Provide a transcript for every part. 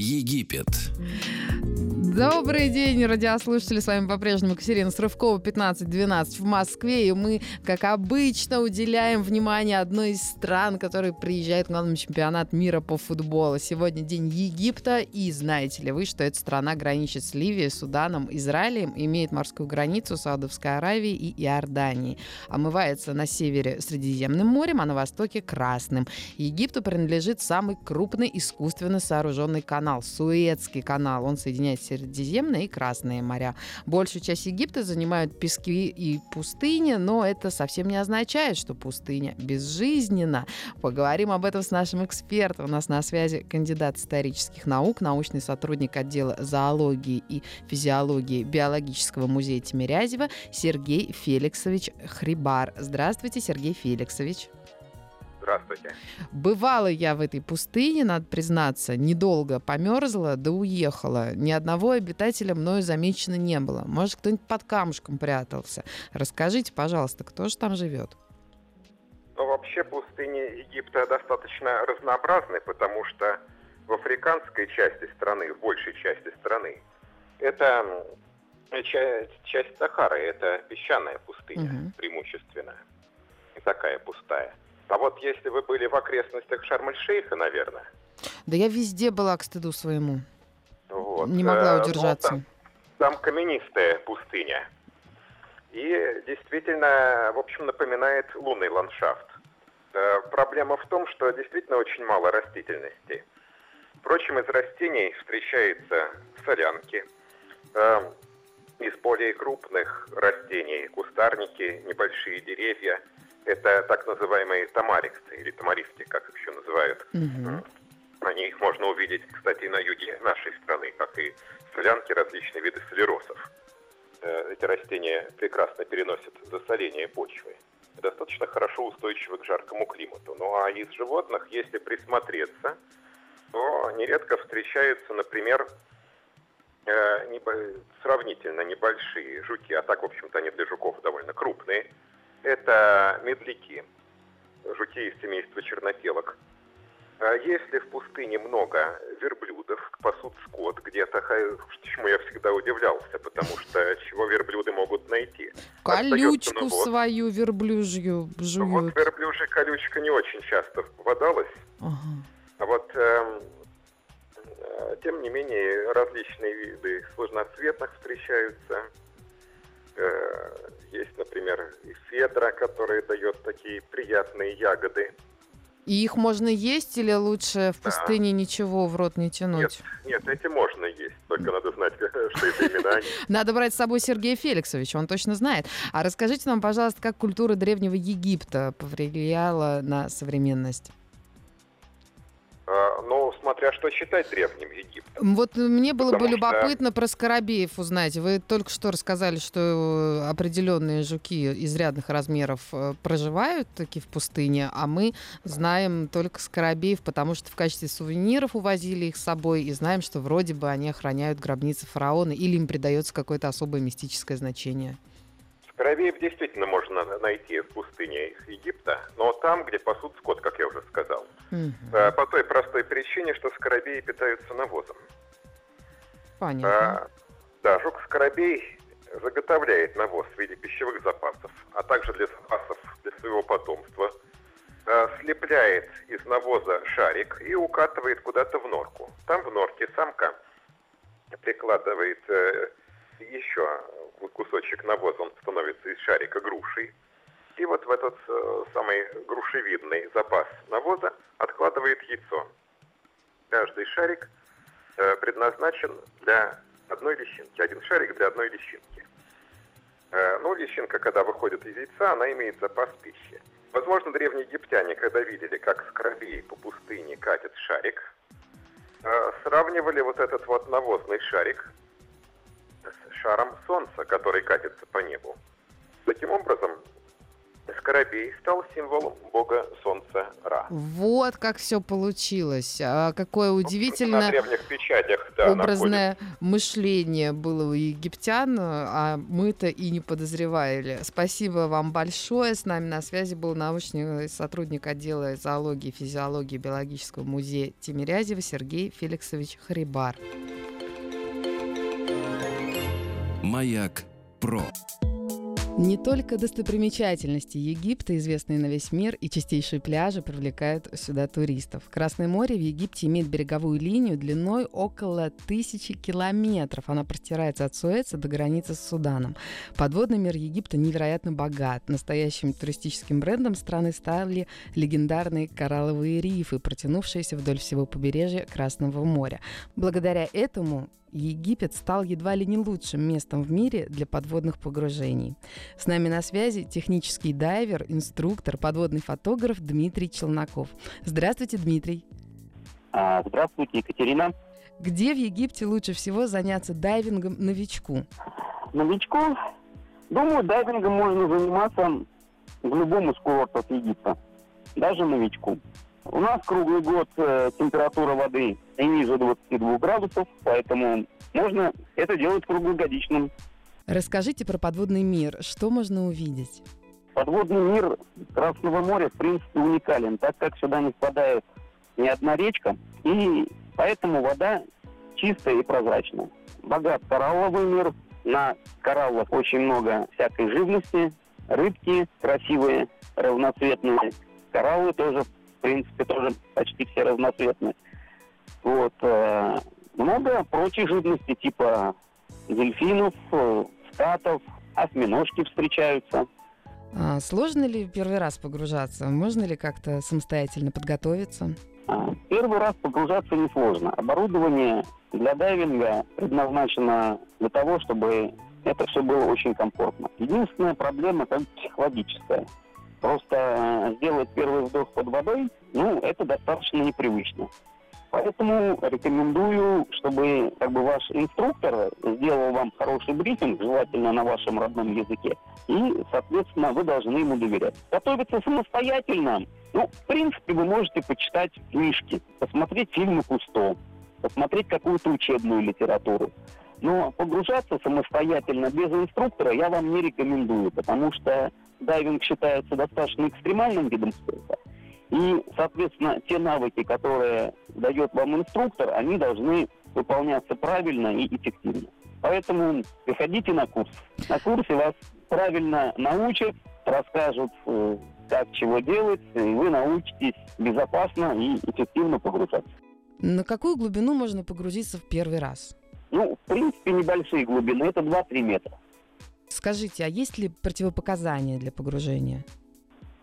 Египет. Добрый день, радиослушатели. С вами по-прежнему Катерина Срывкова, 15.12 в Москве. И мы, как обычно, уделяем внимание одной из стран, которая приезжает к нам на чемпионат мира по футболу. Сегодня день Египта. И знаете ли вы, что эта страна граничит с Ливией, Суданом, Израилем, имеет морскую границу Саудовской Аравией и Иорданией. Омывается на севере Средиземным морем, а на востоке Красным. Египту принадлежит самый крупный искусственно сооруженный канал – Суэцкий канал. Он соединяет Средиземное и Красное моря. Большую часть Египта занимают пески и пустыни, но это совсем не означает, что пустыня безжизненна. Поговорим об этом с нашим экспертом. У нас на связи кандидат исторических наук, научный сотрудник отдела зоологии и физиологии Биологического музея Тимирязева Сергей Феликсович Хрибар. Здравствуйте, Сергей Феликсович. Здравствуйте. Бывала я в этой пустыне, надо признаться, недолго померзла, да уехала. Ни одного обитателя мною замечено не было. Может, кто-нибудь под камушком прятался. Расскажите, пожалуйста, кто же там живет? Ну, вообще пустыни Египта достаточно разнообразны, потому что в африканской части страны, в большей части страны, это часть, часть Сахары, это песчаная пустыня угу. преимущественно, и такая пустая. А вот если вы были в окрестностях Шарм-эль-Шейха, наверное. Да я везде была к стыду своему. Вот. Не могла э, удержаться. Ну, там, там каменистая пустыня. И действительно, в общем, напоминает лунный ландшафт. Э, проблема в том, что действительно очень мало растительности. Впрочем, из растений встречаются солянки. Э, из более крупных растений кустарники, небольшие деревья – это так называемые тамариксы или тамаристы, как их еще называют. Угу. Они их можно увидеть, кстати, на юге нашей страны, как и солянки, различные виды солеросов. Э, эти растения прекрасно переносят засоление почвы. Достаточно хорошо устойчивы к жаркому климату. Ну а из животных, если присмотреться, то нередко встречаются, например, э, сравнительно небольшие жуки, а так, в общем-то, они для жуков довольно крупные, это медляки, жуки из семейства чернотелок. А если в пустыне много верблюдов, пасут скот где-то, чему я всегда удивлялся, потому что чего верблюды могут найти? Колючку свою верблюжью жуют. Вот верблюжья колючка не очень часто попадалась. Ага. А вот, э, э, тем не менее, различные виды сложноцветных встречаются. Э, есть, например, и федра, которая дает такие приятные ягоды. И их можно есть или лучше в пустыне да. ничего в рот не тянуть? Нет, нет, эти можно есть, только надо знать, что это именно они. Надо брать с собой Сергея Феликсовича, он точно знает. А расскажите нам, пожалуйста, как культура Древнего Египта повлияла на современность? А, ну, смотря что считать Древним Египтом. Вот мне было Потому бы любопытно что... про скоробеев узнать. Вы только что рассказали, что определенные жуки изрядных размеров э, проживают таки в пустыне, а мы знаем только скоробеев, потому что в качестве сувениров увозили их с собой и знаем, что вроде бы они охраняют гробницы фараона или им придается какое-то особое мистическое значение. Скоробеев действительно можно найти в пустыне Египта, но там, где пасут скот, как я уже сказал. Угу. По той простой причине, что скоробеи питаются навозом. Понятно. А, да, жук-скоробей заготовляет навоз в виде пищевых запасов, а также для запасов для своего потомства. А, слепляет из навоза шарик и укатывает куда-то в норку. Там в норке самка прикладывает э, еще кусочек навоза, он становится из шарика грушей. И вот в этот э, самый грушевидный запас навоза откладывает яйцо. Каждый шарик э, предназначен для одной личинки. Один шарик для одной личинки. Э, ну, личинка, когда выходит из яйца, она имеет запас пищи. Возможно, древние египтяне, когда видели, как скоробей по пустыне катит шарик, э, сравнивали вот этот вот навозный шарик с шаром Солнца, который катится по небу. Таким образом, Скоробей стал символом бога солнца Ра. Вот как все получилось. А какое На удивительное древних печатях, да, образное мышление было у египтян, а мы-то и не подозревали. Спасибо вам большое. С нами на связи был научный сотрудник отдела зоологии и физиологии биологического музея Тимирязева Сергей Феликсович Харибар. Маяк Про. Не только достопримечательности Египта, известные на весь мир, и чистейшие пляжи привлекают сюда туристов. Красное море в Египте имеет береговую линию длиной около тысячи километров. Она простирается от Суэца до границы с Суданом. Подводный мир Египта невероятно богат. Настоящим туристическим брендом страны стали легендарные коралловые рифы, протянувшиеся вдоль всего побережья Красного моря. Благодаря этому Египет стал едва ли не лучшим местом в мире для подводных погружений. С нами на связи технический дайвер, инструктор, подводный фотограф Дмитрий Челноков. Здравствуйте, Дмитрий. А, Здравствуйте, Екатерина. Где в Египте лучше всего заняться дайвингом новичку? Новичку, думаю, дайвингом можно заниматься в любом из курортов Египта, даже новичку. У нас круглый год э, температура воды не ниже 22 градусов, поэтому можно это делать круглогодичным. Расскажите про подводный мир. Что можно увидеть? Подводный мир Красного моря, в принципе, уникален, так как сюда не впадает ни одна речка, и поэтому вода чистая и прозрачная. Богат коралловый мир, на кораллах очень много всякой живности, рыбки красивые, разноцветные, кораллы тоже, принципе, тоже почти все разноцветные. Вот. э, Много прочей живности, типа дельфинов, э, скатов, осьминожки встречаются. А, сложно ли первый раз погружаться? Можно ли как-то самостоятельно подготовиться? А, Первый раз погружаться несложно. Оборудование для дайвинга предназначено для того, чтобы это все было очень комфортно. Единственная проблема как психологическая. Просто э, сделать первый вдох под водой, ну, это достаточно непривычно. Поэтому рекомендую, чтобы как бы ваш инструктор сделал вам хороший брифинг, желательно на вашем родном языке, и, соответственно, вы должны ему доверять. Готовиться самостоятельно, ну, в принципе, вы можете почитать книжки, посмотреть фильмы Кусто, посмотреть какую-то учебную литературу. Но погружаться самостоятельно без инструктора я вам не рекомендую, потому что дайвинг считается достаточно экстремальным видом спорта. И, соответственно, те навыки, которые дает вам инструктор, они должны выполняться правильно и эффективно. Поэтому приходите на курс. На курсе вас правильно научат, расскажут, э, как чего делать, и вы научитесь безопасно и эффективно погружаться. На какую глубину можно погрузиться в первый раз? Ну, в принципе, небольшие глубины, это 2-3 метра. Скажите, а есть ли противопоказания для погружения?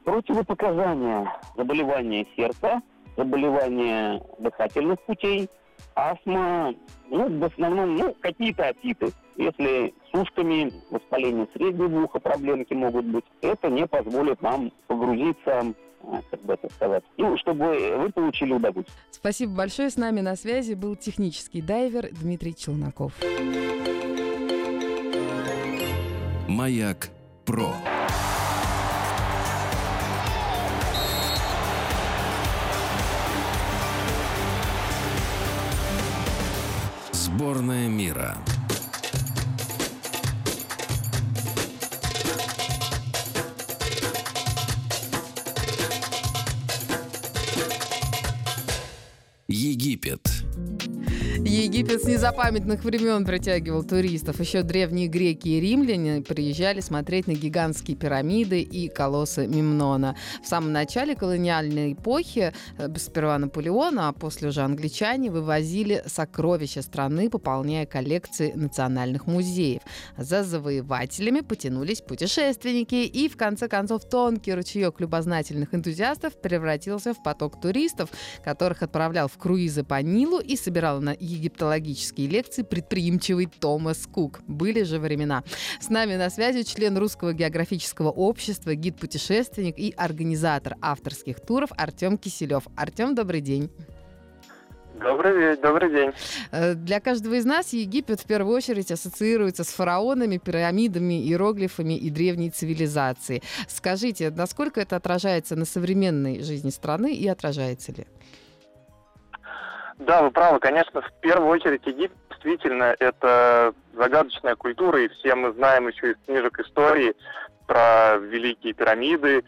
Противопоказания заболевания сердца, заболевания дыхательных путей, астма, ну, в основном, ну, какие-то отиты. Если с ушками, воспаление среднего уха, проблемки могут быть, это не позволит нам погрузиться, как бы это сказать, ну, чтобы вы получили удовольствие. Спасибо большое. С нами на связи был технический дайвер Дмитрий Челноков. Маяк Про. Сборная мира. Египет. Египет с незапамятных времен притягивал туристов. Еще древние греки и римляне приезжали смотреть на гигантские пирамиды и колоссы Мемнона. В самом начале колониальной эпохи э, сперва Наполеона, а после уже англичане вывозили сокровища страны, пополняя коллекции национальных музеев. За завоевателями потянулись путешественники, и в конце концов тонкий ручеек любознательных энтузиастов превратился в поток туристов, которых отправлял в круизы по Нилу и собирал на египтологические лекции предприимчивый Томас Кук. Были же времена. С нами на связи член Русского географического общества, гид-путешественник и организатор авторских туров Артем Киселев. Артем, добрый день. Добрый, добрый день. Э, для каждого из нас Египет в первую очередь ассоциируется с фараонами, пирамидами, иероглифами и древней цивилизацией. Скажите, насколько это отражается на современной жизни страны и отражается ли? Да, вы правы. Конечно, в первую очередь Египет действительно это загадочная культура, и все мы знаем еще из книжек истории про великие пирамиды,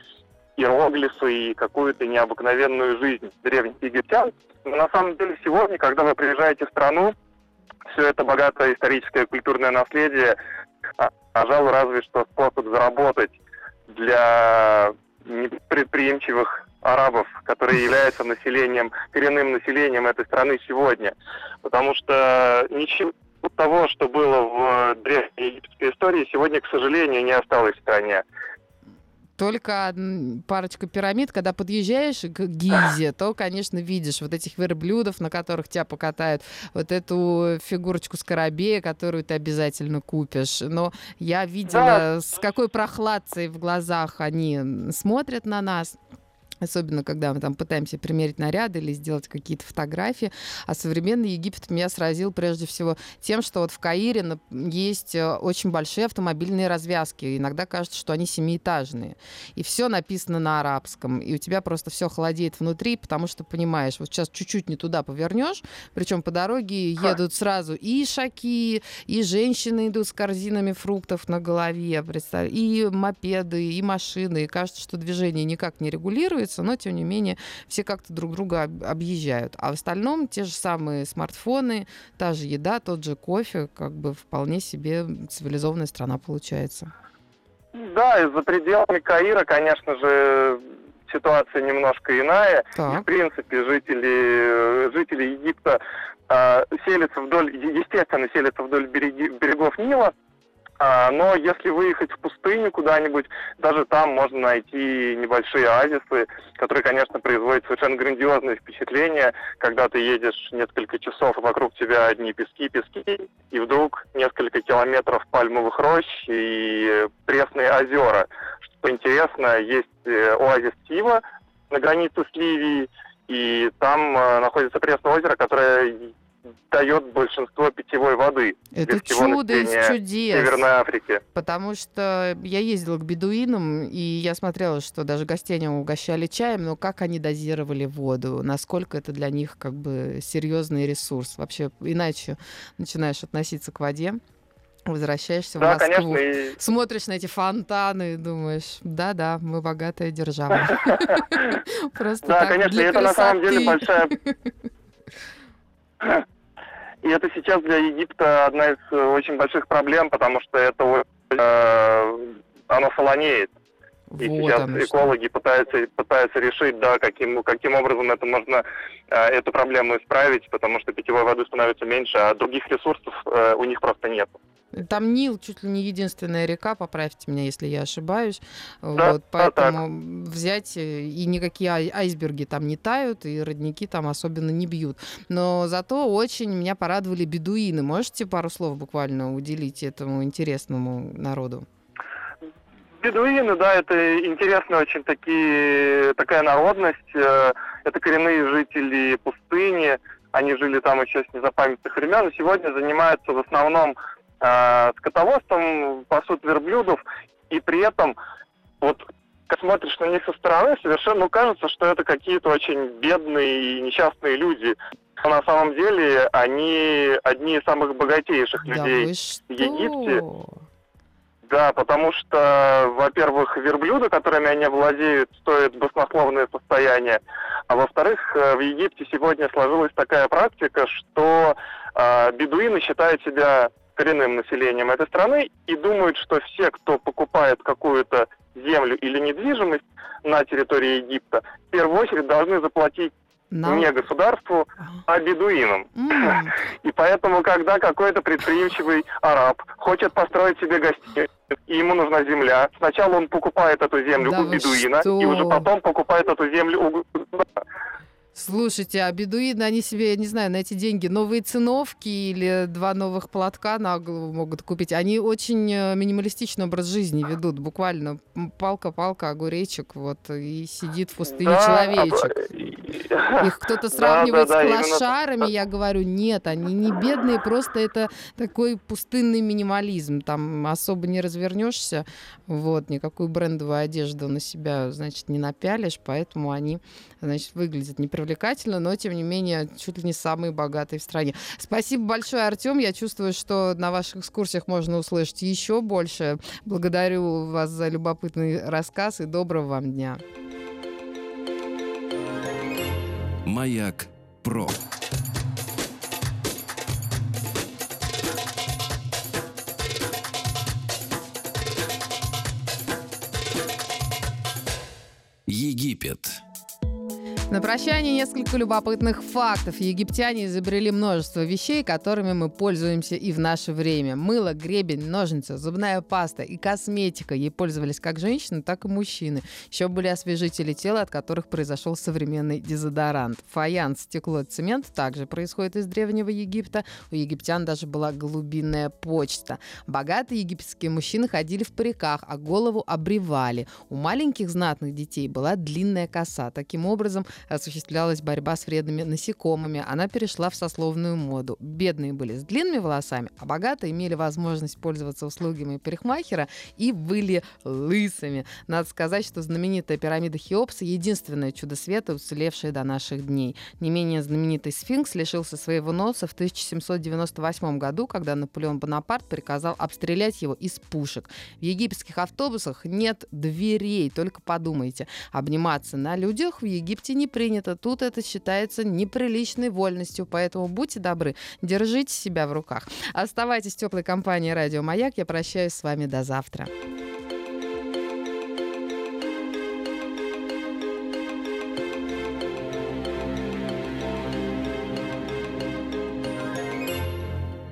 иероглифы и какую-то необыкновенную жизнь древних египтян. Но на самом деле сегодня, когда вы приезжаете в страну, все это богатое историческое культурное наследие, а, пожалуй, разве что способ заработать для предприимчивых арабов, которые являются населением, коренным населением этой страны сегодня. Потому что ничего того, что было в древней египетской истории, сегодня, к сожалению, не осталось в стране только парочка пирамид, когда подъезжаешь к Гизе, то, конечно, видишь вот этих верблюдов, на которых тебя покатают, вот эту фигурочку скоробея, которую ты обязательно купишь. Но я видела, да. с какой прохладцей в глазах они смотрят на нас. Особенно, когда мы там пытаемся примерить наряды или сделать какие-то фотографии. А современный Египет меня сразил прежде всего тем, что вот в Каире есть э, очень большие автомобильные развязки. Иногда кажется, что они семиэтажные. И все написано на арабском. И у тебя просто все холодеет внутри, потому что понимаешь, вот сейчас чуть-чуть не туда повернешь, причем по дороге едут сразу и шаки, и женщины идут с корзинами фруктов на голове, представь, и мопеды, и машины. И кажется, что движение никак не регулируется, находятся, но тем не менее все как-то друг друга объезжают. А в остальном те же самые смартфоны, та же еда, тот же кофе, как бы вполне себе цивилизованная страна получается. Да, и за пределами Каира, конечно же, ситуация немножко иная. Так. И, в принципе, жители, жители Египта э, селятся вдоль, естественно, селятся вдоль береги, берегов Нила. А, но если выехать в пустыню куда-нибудь, даже там можно найти небольшие оазисы, которые, конечно, производят совершенно грандиозное впечатление, когда ты едешь несколько часов, и вокруг тебя одни пески, пески, и вдруг несколько километров пальмовых рощ и пресные озера. Что интересно, есть э, оазис Тива на границе с Ливией, и там э, находится пресное озеро, которое дает большинство питьевой воды. Это чудо из чудес. Северной Африки. Потому что я ездила к бедуинам, и я смотрела, что даже гостей угощали чаем, но как они дозировали воду, насколько это для них как бы серьезный ресурс. Вообще иначе начинаешь относиться к воде возвращаешься да, в Москву, конечно, и... смотришь на эти фонтаны и думаешь, да-да, мы богатая держава. Просто Да, конечно, это на самом деле большая И это сейчас для Египта одна из э, очень больших проблем, потому что это э, оно солонеет. И вот сейчас экологи что. пытаются, пытаются решить, да, каким, каким образом это можно э, эту проблему исправить, потому что питьевой воды становится меньше, а других ресурсов э, у них просто нет. Там Нил чуть ли не единственная река, поправьте меня, если я ошибаюсь. Да, вот, поэтому да, взять э, и никакие айсберги там не тают, и родники там особенно не бьют. Но зато очень меня порадовали бедуины. Можете пару слов буквально уделить этому интересному народу? Бедуины, да, это интересная очень такие, такая народность. Э, это коренные жители пустыни. Они жили там еще с незапамятных времен. И сегодня занимаются в основном э, скотоводством, пасут верблюдов. И при этом, вот как смотришь на них со стороны, совершенно ну, кажется, что это какие-то очень бедные и несчастные люди. Но на самом деле они одни из самых богатейших да людей в Египте. Да, потому что, во-первых, верблюды, которыми они владеют, стоят баснословное состояние. А во-вторых, э, в Египте сегодня сложилась такая практика, что э, бедуины считают себя коренным населением этой страны и думают, что все, кто покупает какую-то землю или недвижимость на территории Египта, в первую очередь должны заплатить но... не государству, а бедуинам. Mm. И поэтому, когда какой-то предприимчивый араб хочет построить себе гостиницу, и ему нужна земля, сначала он покупает эту землю да у бедуина, что? и уже потом покупает эту землю у Слушайте, а бедуины, они себе, я не знаю, на эти деньги новые циновки или два новых платка на голову могут купить. Они очень э, минималистичный образ жизни ведут, буквально палка-палка, огуречек, вот, и сидит в пустыне да, человечек. Их кто-то сравнивает с клашарами, я говорю, нет, они не бедные, просто это такой пустынный минимализм. Там особо не развернешься, вот, никакую брендовую одежду на себя, значит, не напялишь, поэтому они, значит, выглядят непривлекательно, но, тем не менее, чуть ли не самые богатые в стране. Спасибо большое, Артем. Я чувствую, что на ваших экскурсиях можно услышать еще больше. Благодарю вас за любопытный рассказ и доброго вам дня. Маяк Про. Египет. На прощание несколько любопытных фактов. Египтяне изобрели множество вещей, которыми мы пользуемся и в наше время. Мыло, гребень, ножницы, зубная паста и косметика. Ей пользовались как женщины, так и мужчины. Еще были освежители тела, от которых произошел современный дезодорант. Фаянс, стекло, цемент также происходит из Древнего Египта. У египтян даже была голубиная почта. Богатые египетские мужчины ходили в париках, а голову обревали. У маленьких знатных детей была длинная коса. Таким образом, осуществлялась борьба с вредными насекомыми. Она перешла в сословную моду. Бедные были с длинными волосами, а богатые имели возможность пользоваться услугами парикмахера и были лысыми. Надо сказать, что знаменитая пирамида Хеопса — единственное чудо света, уцелевшее до наших дней. Не менее знаменитый сфинкс лишился своего носа в 1798 году, когда Наполеон Бонапарт приказал обстрелять его из пушек. В египетских автобусах нет дверей, только подумайте. Обниматься на людях в Египте не принято. Тут это считается неприличной вольностью, поэтому будьте добры, держите себя в руках. Оставайтесь в теплой компании «Радио Маяк». Я прощаюсь с вами до завтра.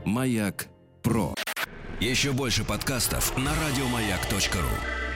Маяк Про. Еще больше подкастов на радиомаяк.ру.